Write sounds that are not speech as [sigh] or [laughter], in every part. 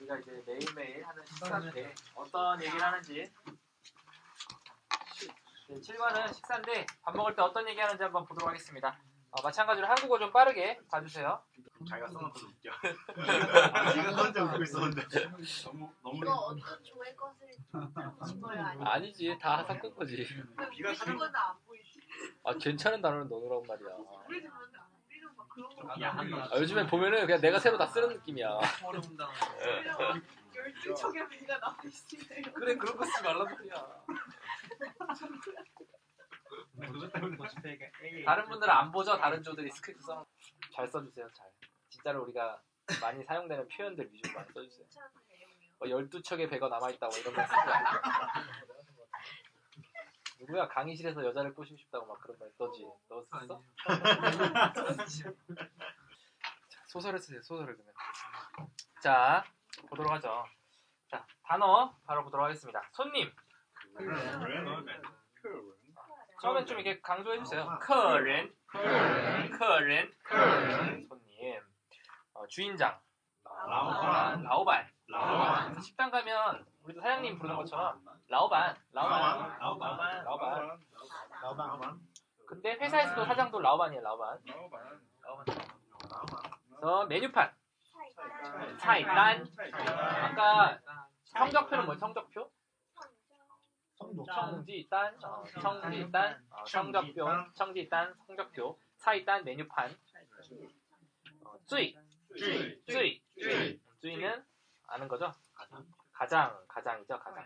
우리가 이제 매일매일 하는 식사인데 어떤 얘기를 하는지. 네, 7과는 식사인데 밥 먹을 때 어떤 얘기 하는지 한번 보도록 하겠습니다. 어, 마찬가지로 한국어 좀 빠르게 봐주세요. 자기가 써놓고 웃겨. [laughs] 네가 혼자 웃고 있었는데. 너무 너무 이거 어떤 조의 것을 들어보신 거예요? 아니면 아니지 다 섞은 거지. 비가 다른 건안 보이지? 아 괜찮은 단어를 넣으라고 말이야. 우리 집은 아, 요즘엔 보면은 그냥 내가 새로 다 쓰는 느낌이야. 열두 척의 배가 나와 있으면 그래 그런 거 쓰지 말란 말이야. 다른 분들은 안 보죠? 다른 조들이 스크립트 써. 잘 써주세요, 잘. 진짜로 우리가 많이 사용되는 표현들 위주로 많이 써주세요. 뭐 12척의 배가 남아있다고 이런 말 쓰지 말고. 누구야? 강의실에서 여자를 꼬시고 싶다고 막 그런 말 떠지? 넣었었어? 어. [laughs] 소설을 쓰세요 소설을 그러면. 자 보도록 하죠. 자 단어 바로 보도록 하겠습니다. 손님. 처음엔 좀 이렇게 강조해 주세요. 커렌 커렌 커렌 손님. 어, 주인장. 라오반. 라오반. 식당 가면 우리도 사장님 부르는 것처럼 라오반. 라오반. 회사에서도 사장도 라오반이에요, 라오반. 라오반. 라오반. 그래서 메뉴판. 차이, 단. 아까 성적표는 뭐예요, 성적표? 청지, 단, 어, 청지, 단, 성적표, 어, 청지, 단, 성적표, 차이, 단, 메뉴판. 어, 쯔이. 쯔이. 쯔이. 쯔이는 아는 거죠? 가장, 가장이죠, 가장.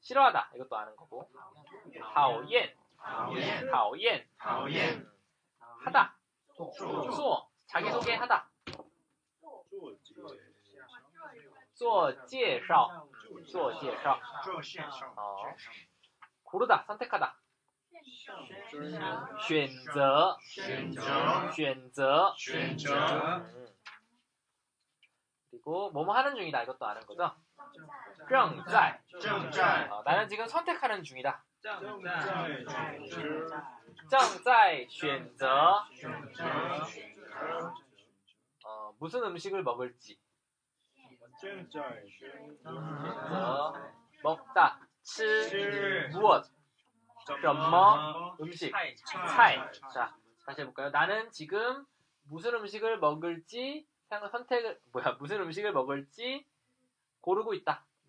싫어하다. 이것도 아는 거고. 하오옌 讨厌 음, 하다, 做 수, 자기소개 하다, 做介绍 做介绍, 做介绍 어, 고르다, 선택하다. 选择,选择选择.选择 음. 그리고 뭐뭐 하는 중이다, 이것도 아는 거죠? 正在.正在 어, 나는 지금 선택하는 중이다. 正在选择正在选择选择 어, 무슨 음식을 먹을지. 正在选 어, 먹다, 吃, 칠. 무엇, 什么 음식, 菜 차이. 자, 다시 해볼까요? 나는 지금 무슨 음식을 먹을지 상- 선택을 뭐야 무슨 음식을 먹을지 고르고 있다.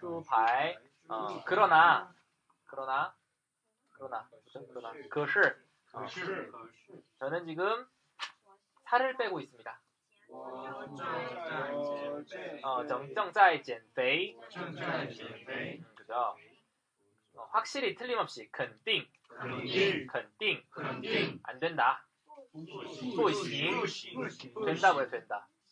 쭈바이 어, 네. 그러나 그러나 그러나 그러나. 그것을 어, 저는 지금 살을 빼고 있습니다. 어, 정정자의 젠페이. 어, 확실히 틀림없이 근띵. 근띵. 안 된다. 不行 된다고 해 된다.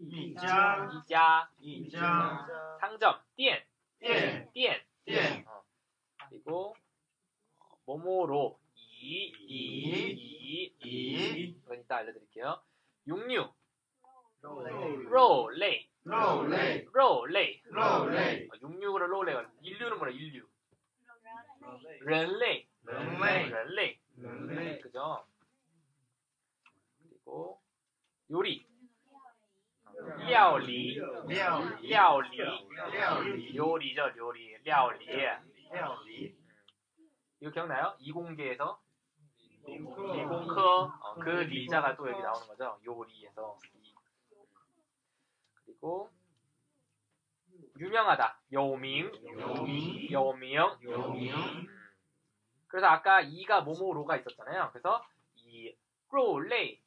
一家 이자, 一家 상점, 店, 店 店, 店 어, 그리고 어, 모모로 이, 이, 이, 이 이건 이따 알려드릴게요. 육류, 肉类 로类, 肉类 로类, 肉类 어, 육류를 로类, 인류는 뭐라 인류, 人类 런레이. 랴오리. 料理 랴오리. 요리죠 요리 料理 랴오리. 이거 기억나요? 이공계에서 링크. 리공科어, 그 리자가 또 여기 나오는 거죠 요리에서 그리고 유명하다 요밍 요미. 요밍 요미. 그래서 아까 이가 모모로가 있었잖아요 그래서 이肉类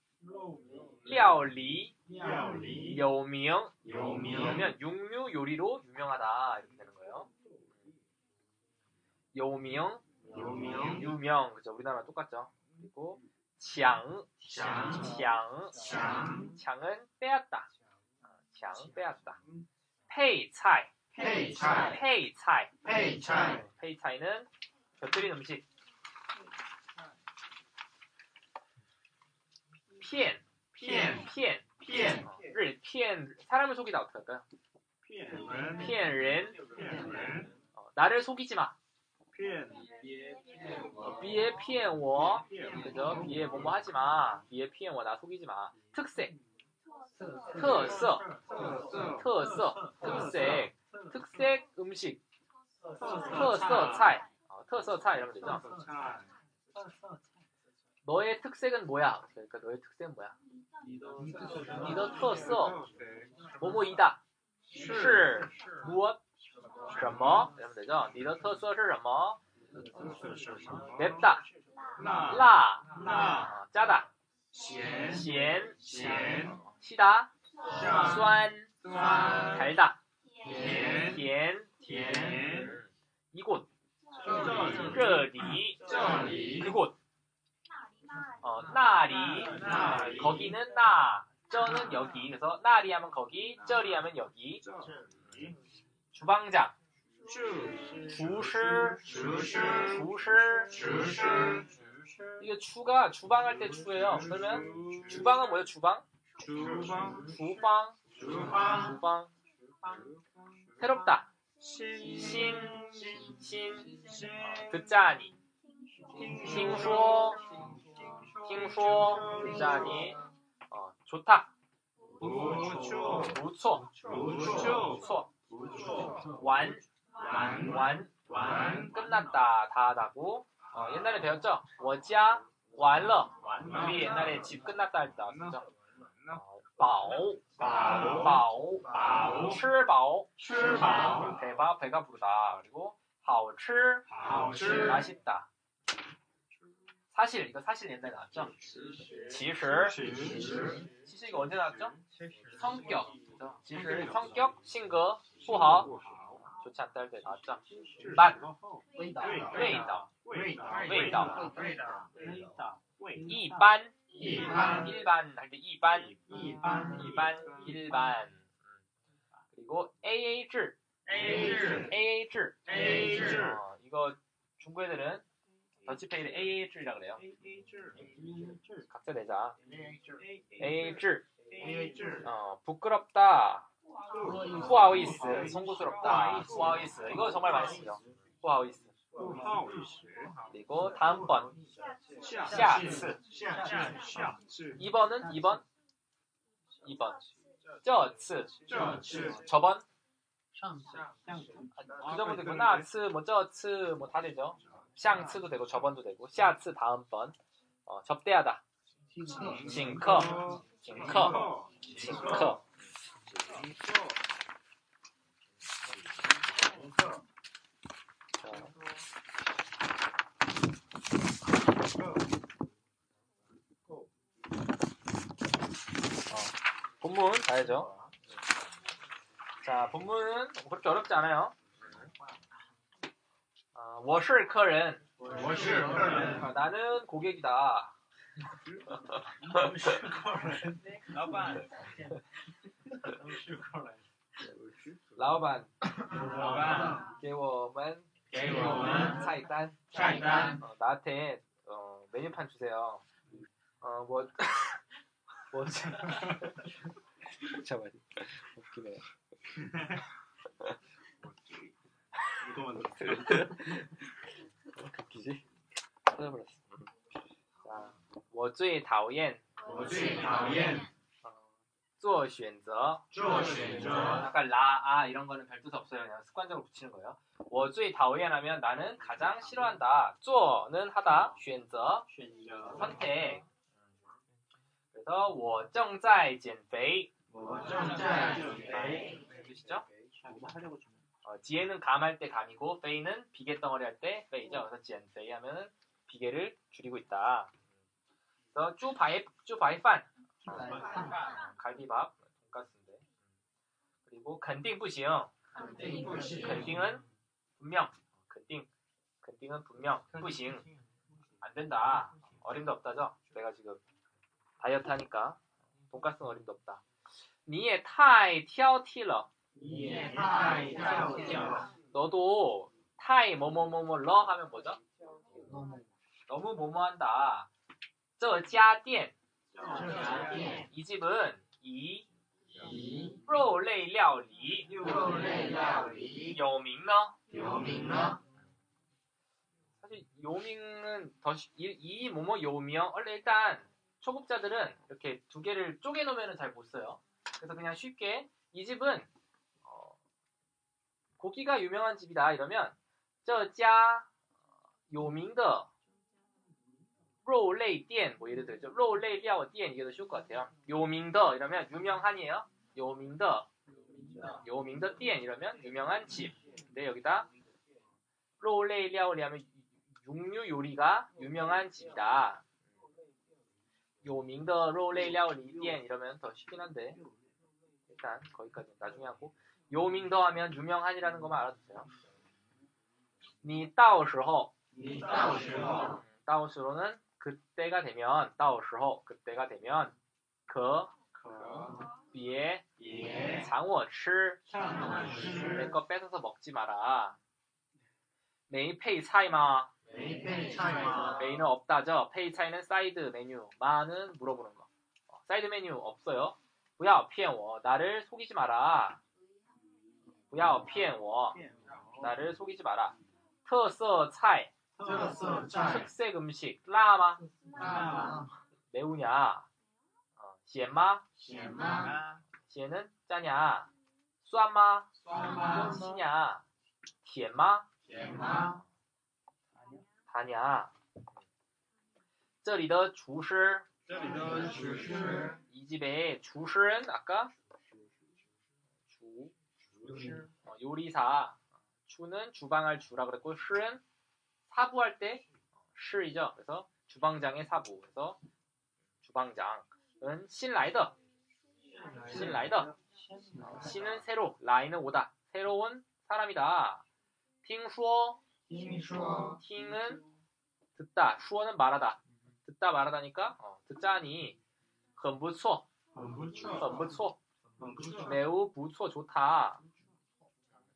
料理,料理 요명, 요명 그러면 육류 요리로 유명하다 이렇게 되는 거예요. 요명 요명 유명 그죠 우리나라 똑같죠. 그리고 장, 장, 장, 장은 빼앗다. 아, 장 빼앗다. 페이차, 페이차이, 페이차이, 페이차이, 페이차이는 곁들인 음식. 骗, 骗, 骗, 骗, 를 骗 사람을 속이다 어떻게 할까요? 骗, 骗人. 나를 속이지 마. 骗, 어, 别骗我. 그죠? 别 뭐뭐 하지 마. 别骗我 나 속이지 마. 특색. 특색, 특색, 특색, 특색 음식, 특색. 菜, 특색. 菜 어, 이러면 되죠. 너의 특색은 뭐야? 그러니까 너의 특색은 뭐야? 你的特色 뭐뭐이다 是무엇 什么 이러면 되죠? 你的特色是什么 맵다 辣辣辣 어, 짜다 咸咸咸 시다 下酸酸 달다 甜甜甜 이곳 这里这里 这里 그곳 어, 나리. 나리. 거기는 나. 쩌는 여기. 그래서 나리 하면 거기, 쩌리 하면 여기. 주방장. 주. 주시. 주시. 주시. 이게 주가 주방할 때 주예요. 그러면 주방은 뭐예요? 주방? 주방. 주방. 주방. 주방. 새롭다. 신. 신. 신. 듣자니. 신. 신. 신. 听说듣자니 어, 좋다 不错 무초 不错 무초 不错 완, 完 완, 完 끝났다, 다 하다고 어, 옛날에 배웠죠? 我家完了 完 우리 옛날에 집 끝났다 할 때 나왔죠? 了 饱, 饱 饱, 饱吃饱吃饱 배가 배가 부르다 그리고 好吃好吃 맛있다 사실 이거 사실 옛날에 나왔죠? 지시 지시 이거 언제 나왔죠? 성격. 그죠? 지시 성격. 신거 후허 좋지 않다 할 때 나왔죠? 맛. 웨이다. 웨이다. 웨이다. 웨이다. 이반. 일반. 일반 할 때 이반. 이반. 일반. 일반. 그리고 AA 줄 AA 줄 AA 줄 어, 이거 중국 애들은 전치페이를 AA줄이라 그래요. 각자 내자. AA줄. 어, 부끄럽다. 후아우이스. 송구스럽다. 후아우이스. 이거 정말 많이 쓰죠. 후아우이스. 그리고 다음번. 샤츠. 2번은 2번. 2번. 저츠. 저번. 아, 그저번 됐구나. 츠, 뭐, 저츠, 뭐, 다 되죠. 샹츠도 되고 저번도 되고 샤츠 다음번 어, 접대하다. 징커 징커 징커 본문 가야죠. 자 본문은 그렇게 어렵지 않아요. 아, 我是客人我是客人 아, 나는 고객이다. 我是客人老板我是客人老板老板给我们给我们菜单菜单 어, 나한테 어, 메뉴판 주세요. 어, 뭐, [laughs] 뭐, [laughs] 잠깐만, 웃기네. 웃기지? 찾아버렸어. 자, 我最讨厌我最讨厌做选择做选择 아까 라, 아 이런 거는 별 뜻 없어요. 그냥 습관적으로 붙이는 거예요. 我最讨厌 하면 나는 가장 싫어한다. 做는 하다. 选择선택. 그래서 我正在减肥.我正在减肥 뜻이죠? 어, 减는 감할 때 감이고 肥는 비계 덩어리 할 때 페이죠. 그래서 减肥 하면은 비계를 줄이고 있다. 그래서 猪排 猪排饭. 음, 갈비밥. 돈가스인데. 음. 그리고 肯定不行哟. 肯定은 분명. 肯定 肯定은 분명. 不行. 안 된다. 어림도 없다죠. 내가 지금 다이어트 하니까. 돈가스는 어림도 없다. 니에 타이 티어 티러. 也太挑剔了 너도 타이 뭐뭐뭐뭐러 하면 뭐죠? 너무 뭐뭐한다. 这家店这家店 이 집은 이 以肉类料理肉类料理有名呢?有名呢 사실 요밍은 더 쉬- 이, 이 뭐뭐 요명 원래 일단 초급자들은 이렇게 두 개를 쪼개 놓으면 잘 못 써요. 그래서 그냥 쉽게 이 집은 어, 고기가 유명한 집이다 이러면 这家有名的肉类店 뭐 예를 들죠. 肉类料理店 이게 더 쉬울 것 같아요. 有名的 이러면 유명한이에요. 有名的. 有名的店 이러면 유명한 집. 근데 여기다 로레이 비아워리 하면 육류 요리가 유명한 집이다. 有名的肉类料理店 이러면 더 쉽긴 한데 일단 거기까지 나중에 하고. 有名的 하면 유명한이라는 것만 알아두세요. 你到时候. 你到时候. 음, 到时候는 그때가 되면 到时候 그때가 되면 그, 그 别抢我吃的 내거 뺏어서 먹지 마라. 没配菜吗. 没配菜吗. 没는 없다죠. 配菜는 사이드 메뉴. 吗는 물어보는 거. 어, 사이드 메뉴 없어요. 不要, 骗我. 나를 속이지 마라. 不要骗我. 나를 속이지 마라. 特色菜特色菜 특색 음식. 라마 大吗 매우냐? 어, 咸吗?咸吗 咸은 짜냐? 酸吗?酸吗 시냐? 甜吗?甜吗 다냐? 这里的厨师这里的厨师 이 집의 주실은 아까 주 厨师 어, 요리사 주는 주방할 주라 그랬고 실은 사부할 때 실이죠. 그래서 주방장의 사부. 그래서 주방장은 신라이더 신라이더 어, 신은 새로 라이는 오다 새로운 사람이다. 听说听说 팅은 듣다, 슈어는 말하다. 듣다 말하다니까 어, 듣자니 很不错,很不错很不错,很不错 매우 不错 좋다.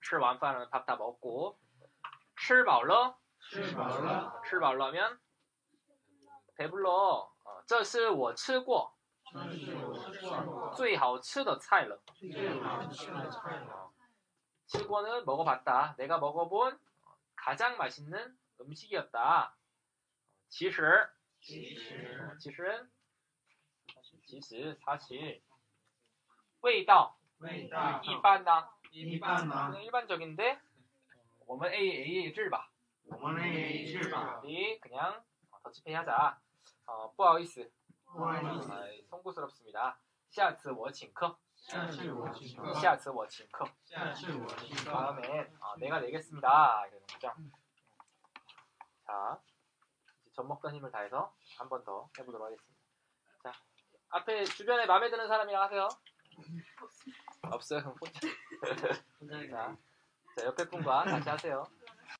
吃完饭了 밥 다 먹고 吃饱了吃饱了 吃饱了 하면 배불러. 어, 这是我吃过这是我吃过最好吃的菜了. 最好吃的菜了 칠권은 먹어봤다. 내가 먹어본 가장 맛있는 음식이었다. 其实其实 其实其实 사실 味道味道一般呢 一般吗 그냥 일반적인데 我们 A A 制吧我们也是吧 우리 그냥 더치페이 하자 어, 不好意思不好意思 아, 송구스럽습니다 下次我请客下次我请客下次我请客下次我请客 다음엔 어, 내가 내겠습니다 이러는 거죠 자 이제 젖먹던 힘을 다해서 한 번 더 해보도록 하겠습니다 자 앞에 주변에 마음에 드는 사람이랑 하세요 [laughs] 없어요. 그럼 혼자. 자, 자 옆에 분과 같이 하세요